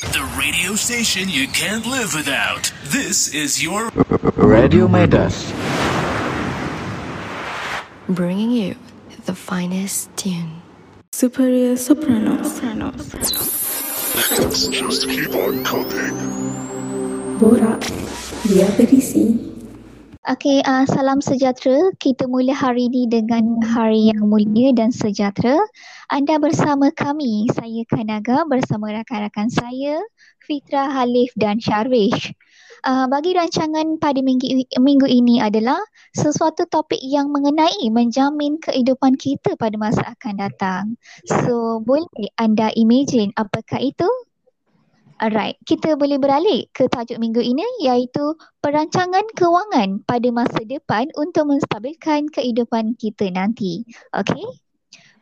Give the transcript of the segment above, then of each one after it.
The radio station you can't live without. This is your Radio Medas. bringing you the finest tune. Superior Soprano. Soprano. Let's just keep on cooking. Borak. Biar berisi. Okey, uh, salam sejahtera. Kita mula hari ini dengan hari yang mulia dan sejahtera. Anda bersama kami, saya Kanaga bersama rakan-rakan saya, Fitra, Halif dan Sharwish. Uh, bagi rancangan pada minggu, minggu ini adalah sesuatu topik yang mengenai menjamin kehidupan kita pada masa akan datang. So, boleh anda imagine apakah itu? Alright, kita boleh beralih ke tajuk minggu ini iaitu perancangan kewangan pada masa depan untuk menstabilkan kehidupan kita nanti. Okey?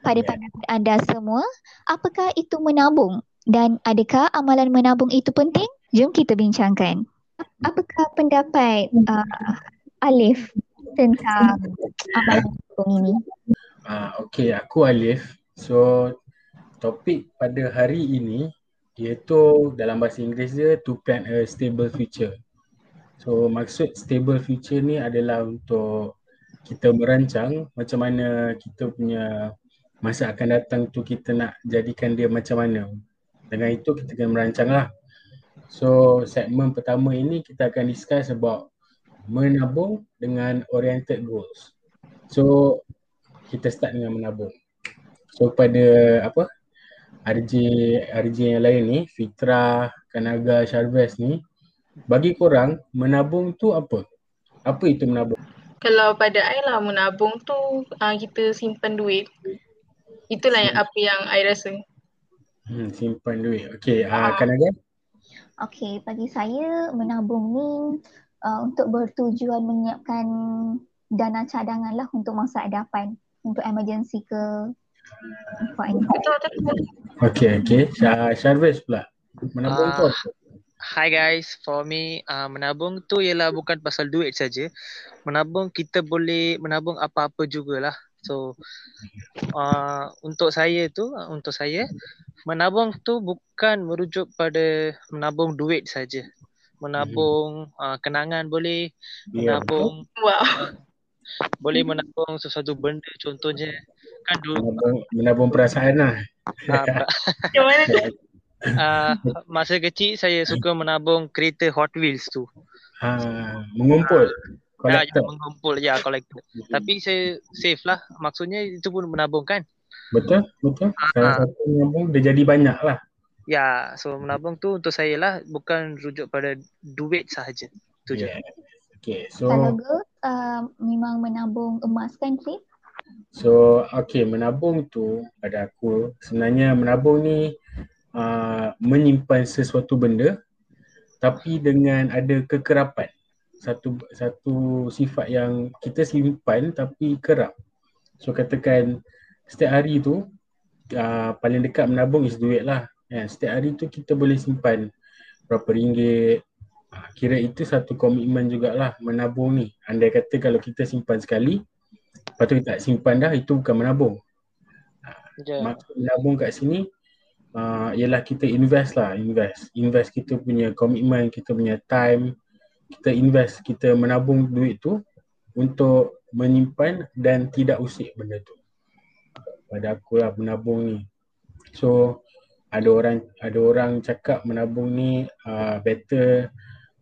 Pada Ya. pandangan anda semua, apakah itu menabung dan adakah amalan menabung itu penting? Jom kita bincangkan. Apakah pendapat uh, Alif tentang amalan menabung ini? Ah, okay, aku Alif. So, topik pada hari ini iaitu dalam bahasa Inggeris dia to plan a stable future. So, maksud stable future ni adalah untuk kita merancang macam mana kita punya masa akan datang tu kita nak jadikan dia macam mana. Dengan itu kita kena merancang lah. So, segmen pertama ini kita akan discuss about menabung dengan oriented goals. So, kita start dengan menabung. So pada apa RJ RJ yang lain ni Fitra, Kanaga, Sharves ni bagi korang menabung tu apa? Apa itu menabung? Kalau pada I lah menabung tu uh, kita simpan duit. Itulah yang apa yang I rasa. Hmm, simpan duit. Okey, uh, Ah. Kanaga? Okey, bagi saya menabung ni uh, untuk bertujuan menyiapkan dana cadangan lah untuk masa hadapan, untuk emergency ke okey. Syah, Sharves pula. Menabung tu apa? Hi guys, for me uh, menabung tu ialah bukan pasal duit saja. Menabung kita boleh menabung apa-apa jugalah. So uh, untuk saya tu, uh, untuk saya menabung tu bukan merujuk pada menabung duit saja. Menabung uh, kenangan boleh, Ya, menabung Wow. boleh menabung sesuatu benda contohnya dulu menabung, menabung perasaan lah. uh, Macam mana tu? uh, masa kecil saya suka menabung kereta Hot Wheels tu. Ha, mengumpul. Ya, ya mengumpul ya kolektor. Tapi saya save lah. Maksudnya itu pun menabung kan? Betul, betul. Salah Ah. satu menabung dia jadi banyak lah. Ya, so menabung tu untuk saya lah bukan rujuk pada duit sahaja. Itu je. Yeah. Okay, so Kalau goals uh, memang menabung emas kan Fit? So, okay, menabung tu pada aku sebenarnya menabung ni uh, menyimpan sesuatu benda tapi dengan ada kekerapan. Satu satu sifat yang kita simpan tapi kerap. So katakan setiap hari tu uh, paling dekat menabung is duit lah. Kan? Setiap hari tu kita boleh simpan berapa ringgit. Uh, kira itu satu komitmen jugalah menabung ni. Andai kata kalau kita simpan sekali, lepas tu kita tak simpan dah, itu bukan menabung. Je. Maksud menabung kat sini uh, ialah kita invest lah, invest. Invest kita punya komitmen, kita punya time, kita invest, kita menabung duit tu untuk menyimpan dan tidak usik benda tu. Pada aku lah menabung ni. So ada orang ada orang cakap menabung ni uh, better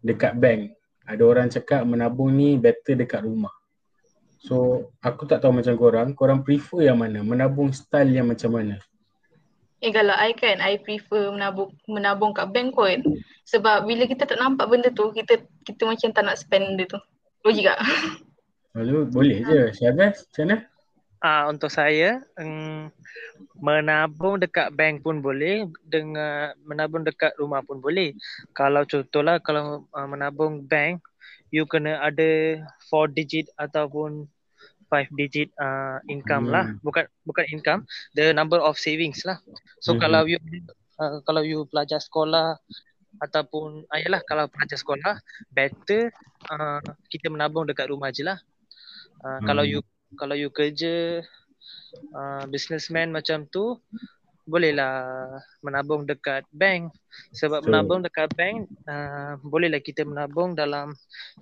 dekat bank. Ada orang cakap menabung ni better dekat rumah. So aku tak tahu macam korang, korang prefer yang mana? Menabung style yang macam mana? Eh kalau I kan, I prefer menabung menabung kat bank kot. Sebab bila kita tak nampak benda tu, kita kita macam tak nak spend benda tu. Logik tak? Lalu boleh je. Syabas, macam mana? Ah untuk saya um, menabung dekat bank pun boleh dengan menabung dekat rumah pun boleh. Kalau contohlah kalau uh, menabung bank you kena ada 4 digit ataupun 5 digit uh, income Hmm. lah. Bukan bukan income, the number of savings lah. So Mhm. kalau you uh, kalau you pelajar sekolah ataupun ayalah kalau pelajar sekolah better uh, kita menabung dekat rumah je lah. Uh, Kalau Hmm. you kalau you kerja uh, businessman macam tu bolehlah menabung dekat bank sebab So- menabung dekat bank uh, bolehlah kita menabung dalam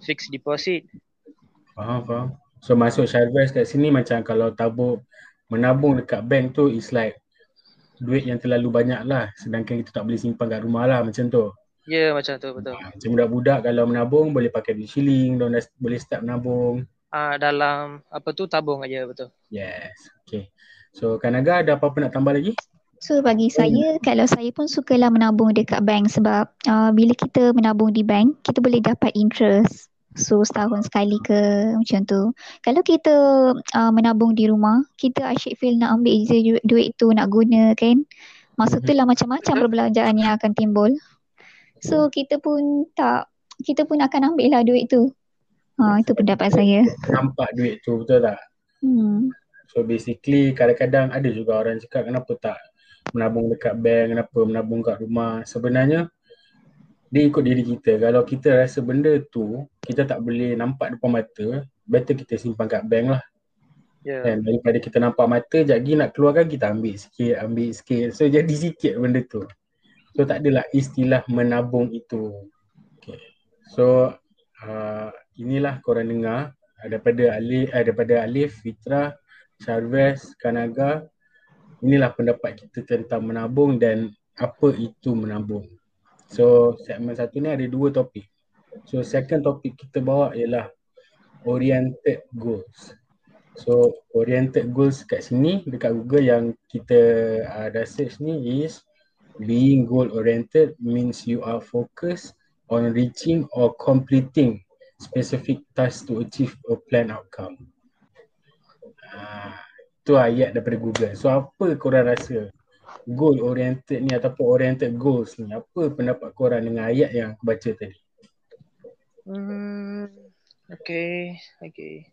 fixed deposit. Faham, faham. So masuk Syarvez kat sini macam kalau tabung menabung dekat bank tu is like duit yang terlalu banyak lah sedangkan kita tak boleh simpan kat rumah lah macam tu. Ya macam tu betul. Ha, macam budak-budak kalau menabung boleh pakai duit shilling, dah boleh start menabung. Ah dalam apa tu tabung aja betul. Yes. Okay. So Kanaga ada apa-apa nak tambah lagi? So bagi saya kalau saya pun sukalah menabung dekat bank sebab uh, bila kita menabung di bank kita boleh dapat interest. So setahun sekali ke macam tu. Kalau kita uh, menabung di rumah, kita asyik feel nak ambil je duit, tu nak guna kan. Masa tu lah macam-macam perbelanjaan yang akan timbul. So kita pun tak, kita pun akan ambil lah duit tu. Ha, itu pendapat saya. Nampak duit tu betul tak? Hmm. So basically kadang-kadang ada juga orang cakap kenapa tak menabung dekat bank, kenapa menabung kat rumah. Sebenarnya dia ikut diri kita. Kalau kita rasa benda tu kita tak boleh nampak depan mata, better kita simpan kat bank lah. Ya. Kan? Daripada kita nampak mata, sekejap lagi nak keluarkan kita ambil sikit, ambil sikit. So jadi sikit benda tu. So tak adalah istilah menabung itu. Okay. So uh, inilah korang dengar daripada Alif, uh, daripada Alif, Fitra, Charves, Kanaga. Inilah pendapat kita tentang menabung dan apa itu menabung. So segmen satu ni ada dua topik. So second topik kita bawa ialah oriented goals. So oriented goals kat sini dekat Google yang kita uh, dah search ni is being goal oriented means you are focused on reaching or completing specific tasks to achieve a planned outcome. Uh, tu ayat daripada Google. So apa korang rasa goal oriented ni ataupun oriented goals ni? Apa pendapat korang dengan ayat yang aku baca tadi? Hmm. Okay. Okay.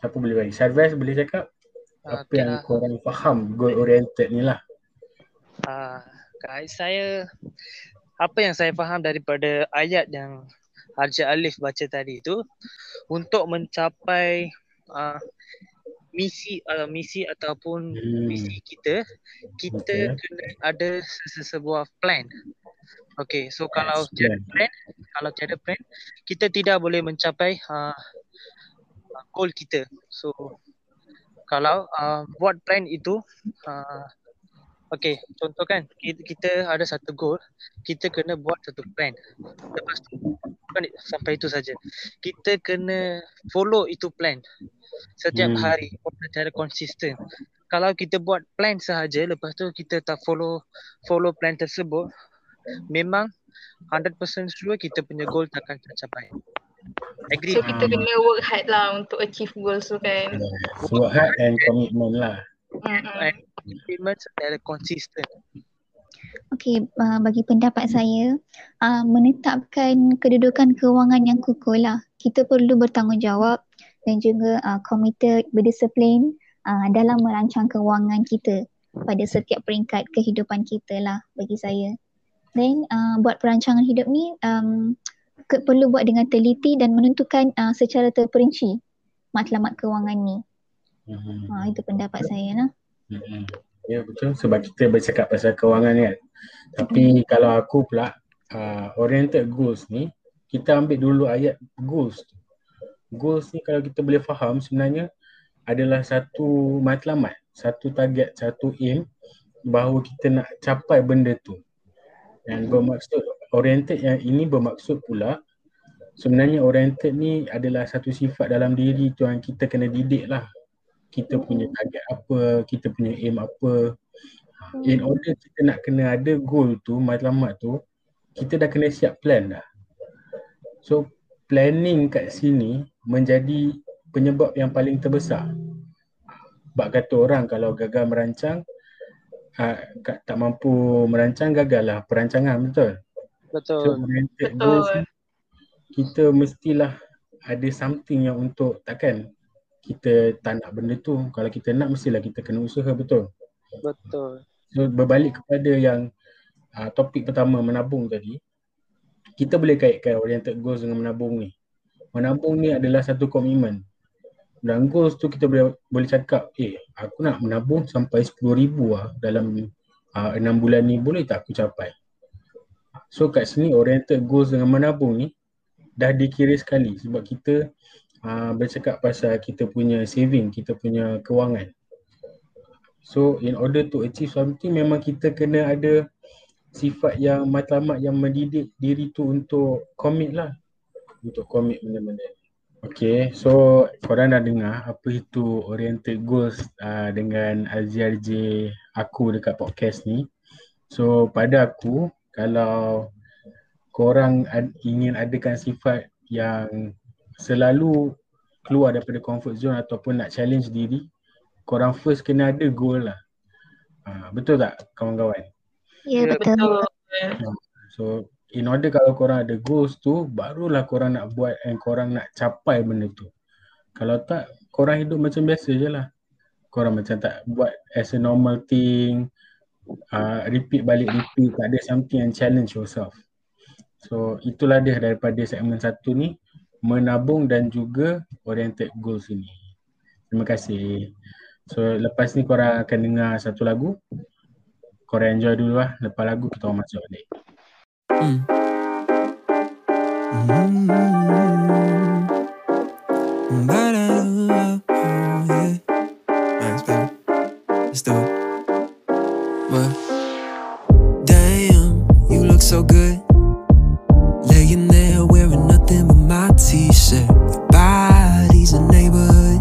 Siapa boleh bagi? Syarvez boleh cakap? Apa Okay yang korang faham goal oriented ni lah. Ah, guys, saya apa yang saya faham daripada ayat yang Haji Alif baca tadi tu untuk mencapai uh, misi uh, misi ataupun Hmm. misi kita kita Okay. kena ada se- sebuah plan. Okay, so kalau Yes, tiada plan. kalau tiada plan, kita tidak boleh mencapai uh, goal kita. So kalau uh, buat plan itu uh, Okay, contoh kan kita, kita ada satu goal, kita kena buat satu plan. Lepas tu bukan sampai itu saja. Kita kena follow itu plan setiap Hmm. hari secara konsisten. Kalau kita buat plan sahaja lepas tu kita tak follow follow plan tersebut, memang 100% sure kita punya goal takkan tercapai. Agree? So kita kena work hard lah untuk achieve goals tu kan. Yes. Work hard and commitment lah. And commitment secara konsisten. Okey, uh, bagi pendapat saya, uh, menetapkan kedudukan kewangan yang kukuh lah. Kita perlu bertanggungjawab dan juga uh, committed, berdisiplin uh, dalam merancang kewangan kita pada setiap peringkat kehidupan kita lah bagi saya. Then uh, buat perancangan hidup ni um, ke, perlu buat dengan teliti dan menentukan uh, secara terperinci matlamat kewangan ni. Hmm. Uh, itu pendapat saya lah. Hmm. Ya betul sebab kita bercakap pasal kewangan kan. Tapi kalau aku pula uh, oriented goals ni kita ambil dulu ayat goals tu. Goals ni kalau kita boleh faham sebenarnya adalah satu matlamat, satu target, satu aim bahawa kita nak capai benda tu. Dan bermaksud oriented yang ini bermaksud pula sebenarnya oriented ni adalah satu sifat dalam diri tu yang kita kena didik lah kita punya target apa, kita punya aim apa. In order kita nak kena ada goal tu, matlamat tu, kita dah kena siap plan dah. So planning kat sini menjadi penyebab yang paling terbesar. Sebab kata orang kalau gagal merancang, uh, tak mampu merancang gagal lah perancangan betul. So Betul. oriented Betul. goals kita mestilah ada something yang untuk takkan kita tak nak benda tu. Kalau kita nak mestilah kita kena usaha betul. Betul. So berbalik kepada yang uh, topik pertama menabung tadi, kita boleh kaitkan oriented goals dengan menabung ni. Menabung ni adalah satu komitmen. Dan goals tu kita boleh boleh cakap, eh aku nak menabung sampai RM10,000 lah dalam uh, enam bulan ni boleh tak aku capai. So kat sini oriented goals dengan menabung ni dah dikira sekali sebab kita uh, bercakap pasal kita punya saving, kita punya kewangan. So in order to achieve something memang kita kena ada sifat yang matlamat yang mendidik diri tu untuk commit lah. Untuk commit benda-benda ni. Okay, so korang dah dengar apa itu oriented goals uh, dengan Aziar J aku dekat podcast ni. So pada aku, kalau korang ad, ingin adakan sifat yang selalu keluar daripada comfort zone ataupun nak challenge diri, korang first kena ada goal lah. Uh, betul tak kawan-kawan? Ya, Ya, betul. betul. So in order kalau korang ada goals tu barulah korang nak buat and korang nak capai benda tu. Kalau tak korang hidup macam biasa je lah. Korang macam tak buat as a normal thing. Uh, repeat balik repeat tak ada something and challenge yourself. So itulah dia daripada segmen satu ni menabung dan juga oriented goals ini. Terima kasih. So lepas ni korang akan dengar satu lagu. Korang enjoy dulu lah. Lepas lagu kita masuk balik. Damn, you look so good. Laying there wearing nothing but my body's a neighborhood.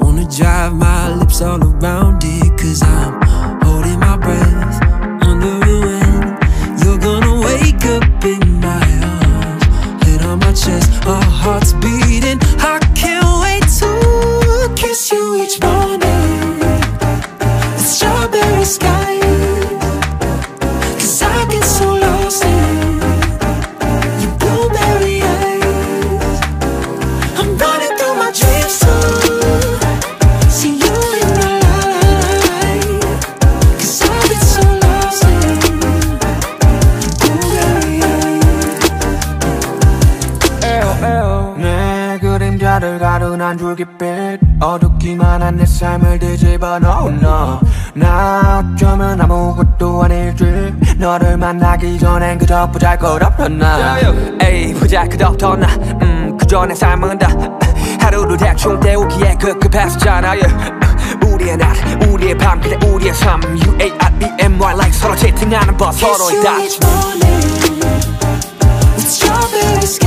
Wanna drive my lips all each one 만나기 전엔 그저 보잘 것없던 나? 에이 보잘 것없던 나음 그저 내 삶은 다. 하루를 대충 때우기에 급급했었잖아. 우리의 낮 우리의 밤 그래 우리의 삶. You A I B M Y like 서로 채팅하는 법 서로의 다 with strawberry skies.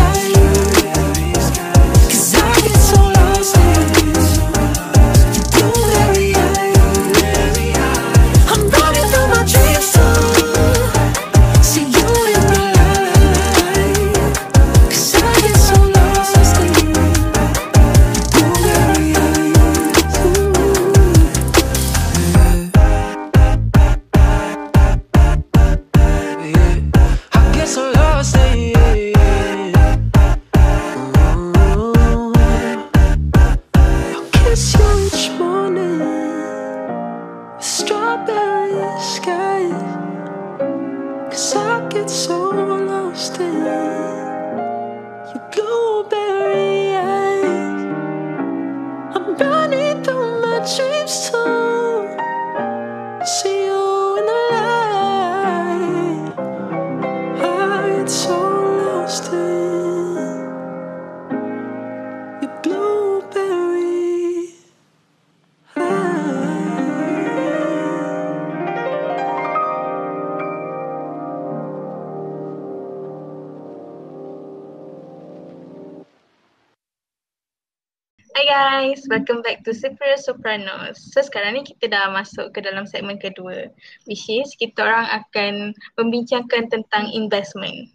Welcome back to Superior Sopranos. So sekarang ni kita dah masuk ke dalam segmen kedua which is kita orang akan membincangkan tentang investment.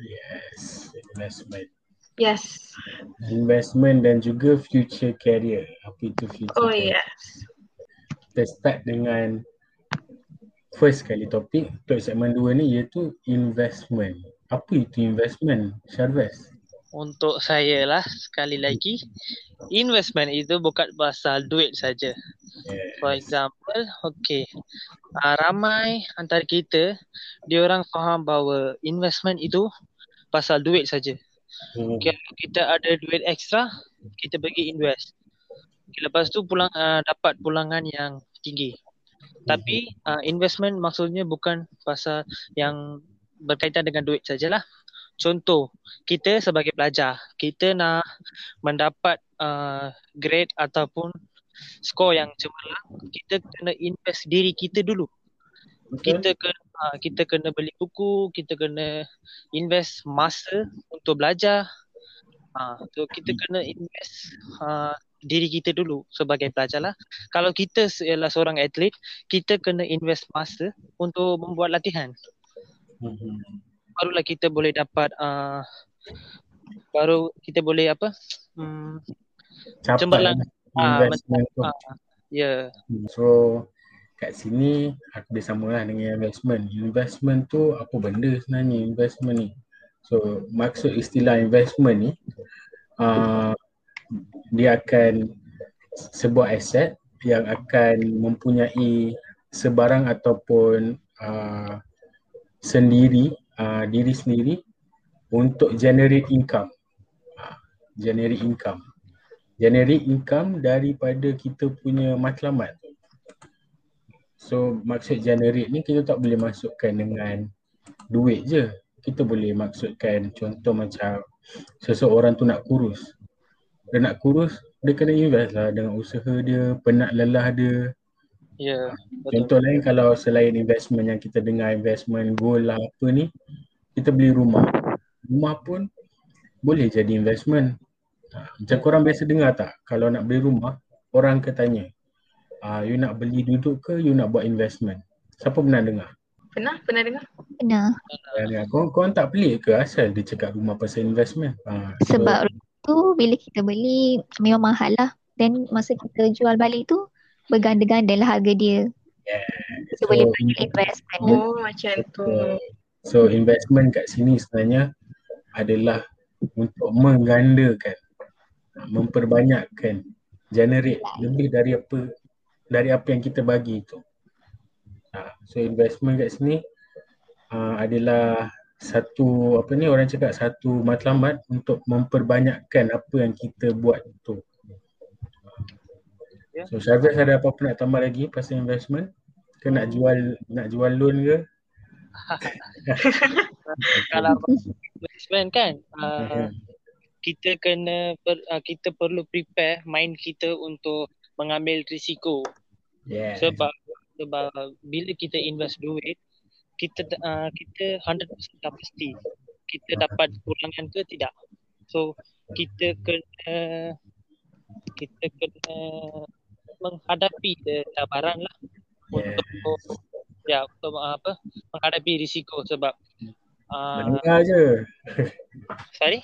Yes, investment. Yes. Investment dan juga future career. Apa itu future Oh career? yes. Kita start dengan first kali topik untuk segmen dua ni iaitu investment. Apa itu investment, Syarves? Untuk saya lah sekali lagi investment itu bukan pasal duit saja. Yes. For example, okay. Uh, ramai antara kita dia orang faham bahawa investment itu pasal duit saja. Hmm. Kalau kita ada duit ekstra, kita pergi invest. Okay, lepas tu pulang uh, dapat pulangan yang tinggi. Tapi uh, investment maksudnya bukan pasal yang berkaitan dengan duit sajalah. Contoh, kita sebagai pelajar, kita nak mendapat uh, grade ataupun skor yang cemerlang, kita kena invest diri kita dulu. Betul. Kita kena uh, kita kena beli buku, kita kena invest masa untuk belajar. Uh, so kita kena invest uh, diri kita dulu sebagai pelajar lah. Kalau kita ialah seorang atlet, kita kena invest masa untuk membuat latihan. Mhm. Barulah kita boleh dapat uh, baru kita boleh apa? Hmm, cemerlang. Ah, investment tu. ah, ya. Hmm, So kat sini aku boleh sambunglah dengan investment. Investment tu apa benda sebenarnya investment ni? So maksud istilah investment ni uh, dia akan sebuah aset yang akan mempunyai sebarang ataupun uh, sendiri uh, diri sendiri untuk generate income. Uh, generate income. Generate income daripada kita punya matlamat. So maksud generate ni kita tak boleh masukkan dengan duit je. Kita boleh maksudkan contoh macam seseorang tu nak kurus. Dia nak kurus, dia kena invest lah dengan usaha dia, penat lelah dia. Ya. Betul. Contoh lain kalau selain investment yang kita dengar investment gold lah apa ni, kita beli rumah. Rumah pun boleh jadi investment. Ha, Macam korang biasa dengar tak? Kalau nak beli rumah, orang akan tanya, ah, you nak beli duduk ke, you nak buat investment? Siapa pernah dengar? Pernah? Pernah dengar? Benar. Pernah dengar. Korang, korang tak pelik ke asal dia cakap rumah pasal investment? Ha, so, Sebab tu bila kita beli memang mahal lah. Dan masa kita jual balik tu berganda-ganda lah harga dia. yeah. So, boleh panggil investment. Oh macam tu. So investment kat sini sebenarnya adalah untuk menggandakan, memperbanyakkan, generate lebih dari apa dari apa yang kita bagi itu. Ha, so investment kat sini uh, adalah satu apa ni orang cakap satu matlamat untuk memperbanyakkan apa yang kita buat itu. Ya. So Syarif ada apa-apa nak tambah lagi pasal investment? Ke nak jual nak jual loan ke? Kalau investment kan, uh, kita kena per, uh, kita perlu prepare mind kita untuk mengambil risiko. Yeah. Sebab sebab bila kita invest duit, kita uh, kita 100% tak pasti kita dapat kurangan ke tidak. So kita kena kita kena menghadapi cabaran lah Yeah. untuk ya untuk uh, apa menghadapi risiko sebab uh, Langgar je. sorry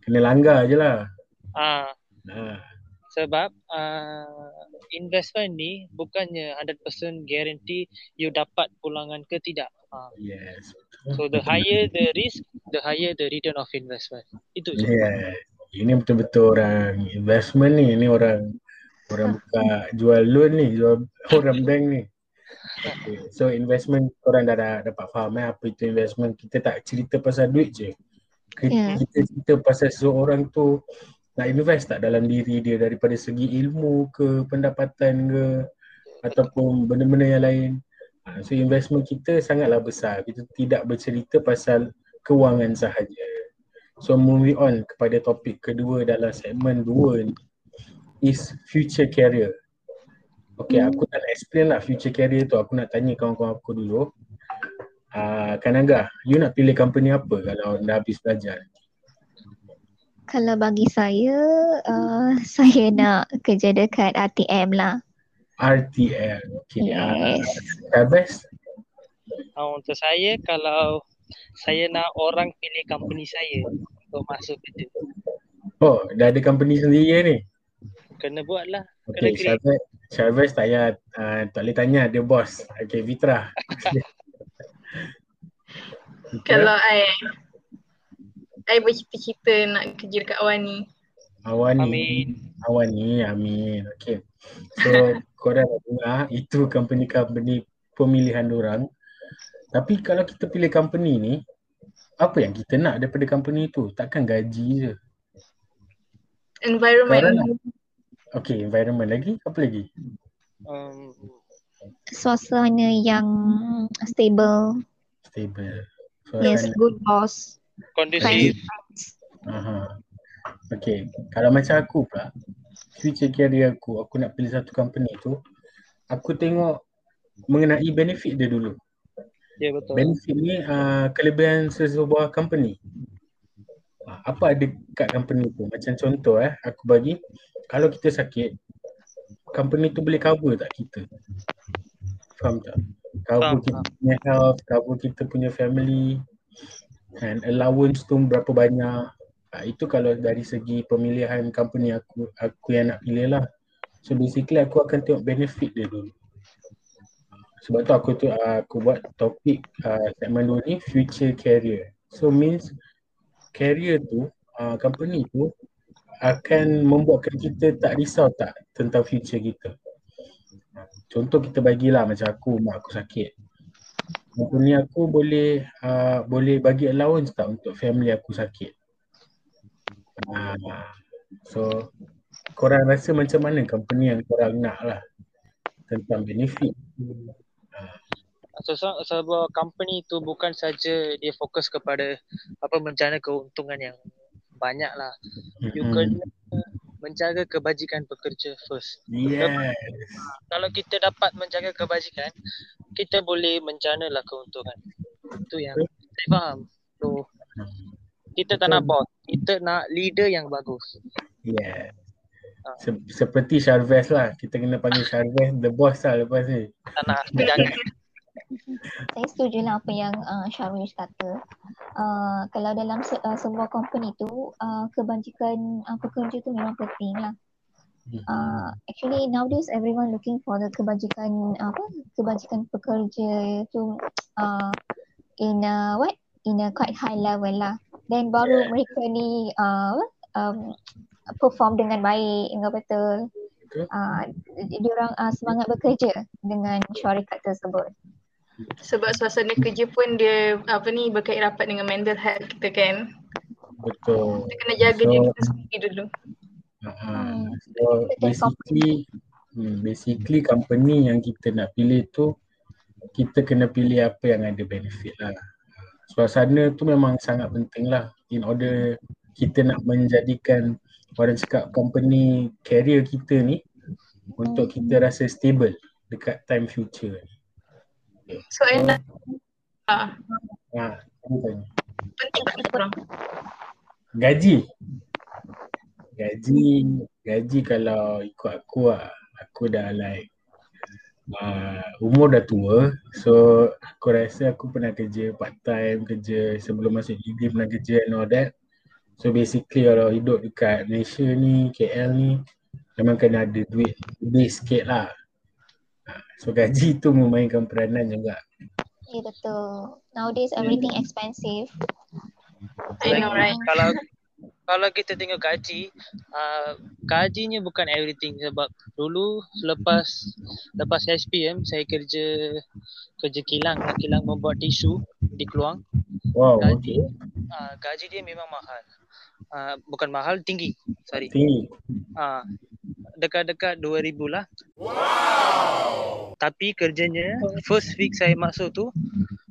Kena langgar je lah. ah Ha. sebab uh, investment ni bukannya 100% guarantee you dapat pulangan ke tidak. Uh, Yes. so the higher the risk, the higher the return of investment. Itu je. Yeah. Ini betul-betul orang investment ni. Ini orang orang buka jual loan ni, jual orang bank ni. Okay. So investment korang dah, dah dapat faham eh apa itu investment. Kita tak cerita pasal duit je. Kita, Ya. kita cerita pasal seseorang tu nak invest tak dalam diri dia daripada segi ilmu ke, pendapatan ke ataupun benda-benda yang lain. Ha, So investment kita sangatlah besar. Kita tidak bercerita pasal kewangan sahaja. So moving on kepada topik kedua dalam segmen dua ni is future career. Okay, aku tak nak explain lah future career tu. Aku nak tanya kawan-kawan aku dulu. Uh, Kanaga, you nak pilih company apa kalau dah habis belajar? Kalau bagi saya, uh, saya nak kerja dekat RTM lah. RTL. Okay. Yes. Uh, best? Uh, untuk saya kalau saya nak orang pilih company saya untuk masuk kerja. Oh, dah ada company sendiri ni? Kena buat lah. Kena Okay, create. Syarves, Syarves tak payah, uh, tak boleh tanya, dia bos. Okay, Fitra. Kalau I I bercita-cita nak kerja dekat Awani. Awani. Amin. Awani, amin. Okay. So, korang dah dengar, itu company-company pemilihan orang. Tapi kalau kita pilih company ni, apa yang kita nak daripada company tu? Takkan gaji je. Environment. Korang nak, okay, environment lagi, apa lagi? Um, suasana yang stable. Stable. Yes, Suasana- good boss. Kondusif. Aha. Okay, kalau macam aku pula, future career aku, aku nak pilih satu company tu, aku tengok mengenai benefit dia dulu. Ya betul. Benefit ni uh, kelebihan sesebuah company. Uh, apa ada kat company tu? Macam contoh eh, aku bagi, kalau kita sakit, company tu boleh cover tak kita? Faham tak? Cover Faham, kita punya health, cover kita punya family, and allowance tu berapa banyak. Uh, itu kalau dari segi pemilihan company aku aku yang nak pilih lah. So basically aku akan tengok benefit dia dulu. Sebab tu aku tu uh, aku buat topik uh, segmen dua ni future career. So means career tu uh, company tu akan membuatkan kita tak risau tak tentang future kita. Contoh kita bagilah macam aku mak aku sakit. Company aku boleh uh, boleh bagi allowance tak untuk family aku sakit. Uh, so korang rasa macam mana company yang korang nak lah tentang benefit. Se- sebuah company tu bukan saja dia fokus kepada apa menjana keuntungan yang banyak lah. You Mm-mm. kena menjaga kebajikan pekerja first. Yes. Kalau kita dapat menjaga kebajikan, kita boleh menjana lah keuntungan. Itu yang saya faham. So, kita tak nak boss. Kita nak leader yang bagus. Yeah. Ah. Se- seperti Sharvez lah. Kita kena panggil Sharvez the boss lah lepas ni. Tak nak jangan. Saya setuju lah apa yang uh, Syarwish kata. Uh, kalau dalam se- uh, sebuah company tu, uh, kebajikan uh, pekerja tu memang penting lah. Uh, actually nowadays everyone looking for the kebajikan apa kebajikan pekerja tu uh, in a what in a quite high level lah. Then baru mereka ni uh, um, perform dengan baik dengan betul. Uh, dia orang uh, semangat bekerja dengan syarikat tersebut. Sebab suasana kerja pun dia apa ni berkait rapat dengan mental health kita kan. Betul. Kita kena jaga So, diri kita sendiri dulu. Uh, so basically hmm, basically company yang kita nak pilih tu kita kena pilih apa yang ada benefit lah. Suasana tu memang sangat penting lah in order kita nak menjadikan orang cakap company career kita ni untuk kita rasa stable dekat time future So enak. Ah, Ha, tanya. penting tak orang? Gaji. Gaji, gaji kalau ikut aku lah, aku dah like uh, umur dah tua. So aku rasa aku pernah kerja part time, kerja sebelum masuk degree pernah kerja and all that. So basically kalau hidup dekat Malaysia ni, KL ni memang kena ada duit lebih sikit lah. Ah, So gaji tu memainkan peranan juga. Ya betul. Nowadays everything expensive. I know right. Kalau kalau kita tengok gaji, uh, gajinya bukan everything sebab dulu selepas lepas SPM saya kerja kerja kilang, kilang membuat tisu di Keluang. Wow, Gaji, okay. uh, gaji dia memang mahal. Uh, bukan mahal, tinggi. Sorry. Tinggi. Uh, dekat-dekat 2000 lah. Wow. Tapi kerjanya first week saya masuk tu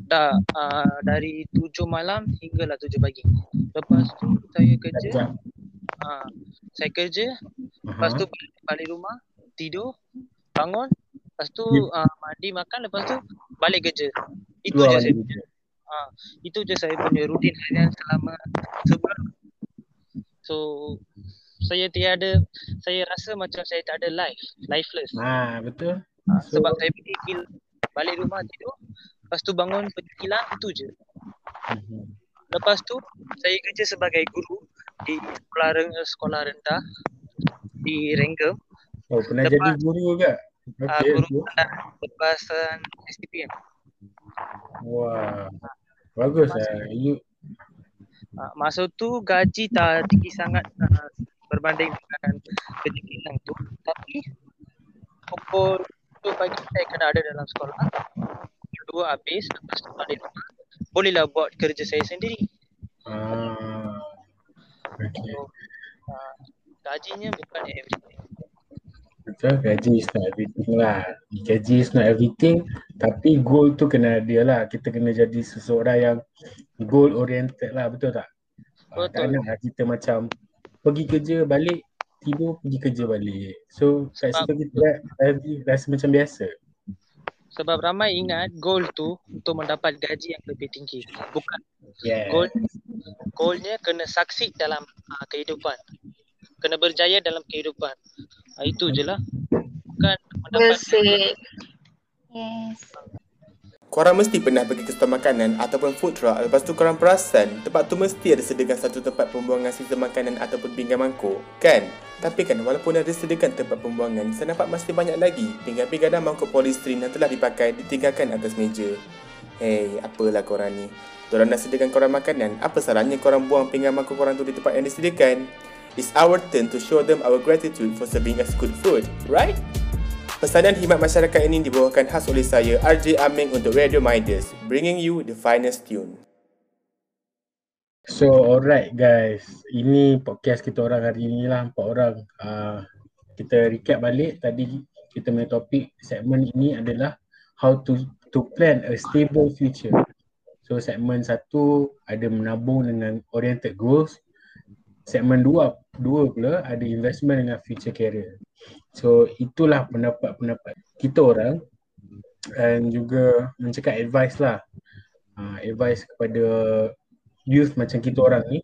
dah uh, dari 7 malam hinggalah 7 pagi. Lepas tu saya kerja Sekejap. uh, saya kerja lepas tu balik, balik rumah tidur bangun lepas tu uh, mandi makan lepas tu balik kerja. Itu Keluar je saya punya. Uh, itu je saya punya rutin harian selama sebulan. So saya tiada saya rasa macam saya tak ada life, lifeless. Ah, betul. Uh, So- sebab saya pergi balik rumah tidur, lepas tu bangun pergi kilang, itu je. Mhm. Lepas tu saya kerja sebagai guru di sekolah ren- sekolah rendah di Renggem. Oh, pernah Lepas- jadi guru juga? Uh, Okay, guru okay. rendah berbahasan STPM. Wah, bagus lah. You, Uh, masa tu gaji tak tinggi sangat uh, berbanding dengan kerja kilang tu. Tapi pukul tu pagi saya kena ada dalam sekolah. Pukul dua habis, lepas tu balik rumah. Bolehlah buat kerja saya sendiri. ah, okay. So, uh, gajinya bukan everything. Betul, gaji is not everything lah. Gaji is not everything tapi goal tu kena ada lah. Kita kena jadi seseorang yang goal oriented lah, betul tak? Ah, tak Betul. nak lah kita macam pergi kerja balik, tidur pergi kerja balik. So kat situ kita ra- ra- rasa macam biasa. Sebab ramai ingat goal tu untuk mendapat gaji yang lebih tinggi. Bukan. Yeah. Goal goalnya kena succeed dalam uh, kehidupan. Kena berjaya dalam kehidupan. Uh, itu je lah. Bukan mendapat said. Yes. Korang mesti pernah pergi ke store makanan ataupun food truck lepas tu korang perasan tempat tu mesti ada sediakan satu tempat pembuangan sisa makanan ataupun pinggan mangkuk, kan? Tapi kan walaupun ada sediakan tempat pembuangan, saya nampak masih banyak lagi pinggan-pinggan dan mangkuk polistrin yang telah dipakai ditinggalkan atas meja. Hei, apalah korang ni? Diorang dah sediakan korang makanan, apa salahnya korang buang pinggan mangkuk korang tu di tempat yang disediakan? It's our turn to show them our gratitude for serving us good food, right? Pesanan khidmat masyarakat ini dibawakan khas oleh saya RJ Aming untuk Radio Midas, bringing you the finest tune. So alright guys, ini podcast kita orang hari ni lah empat orang. Uh, kita recap balik tadi kita punya topik segmen ini adalah how to to plan a stable future. So segmen satu ada menabung dengan oriented goals. Segmen dua dua pula ada investment dengan future career. So itulah pendapat-pendapat kita orang. Dan juga mencakap advice lah. Uh, advice kepada youth macam kita orang ni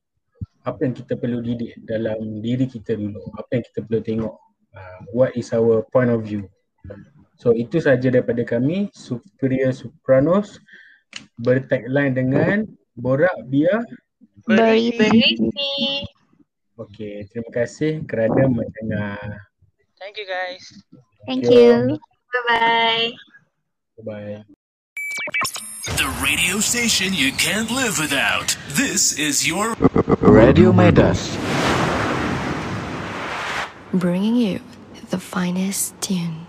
apa yang kita perlu didik dalam diri kita dulu? Apa yang kita perlu tengok? Uh, what is our point of view? So itu saja daripada kami. Superior Sopranos bertagline dengan borak biar Berisi. Okey terima kasih kerana mendengar Thank you guys. Thank you. Bye-bye. bye The radio station you can't live without. This is your Radio Midas. Bringing you the finest tune.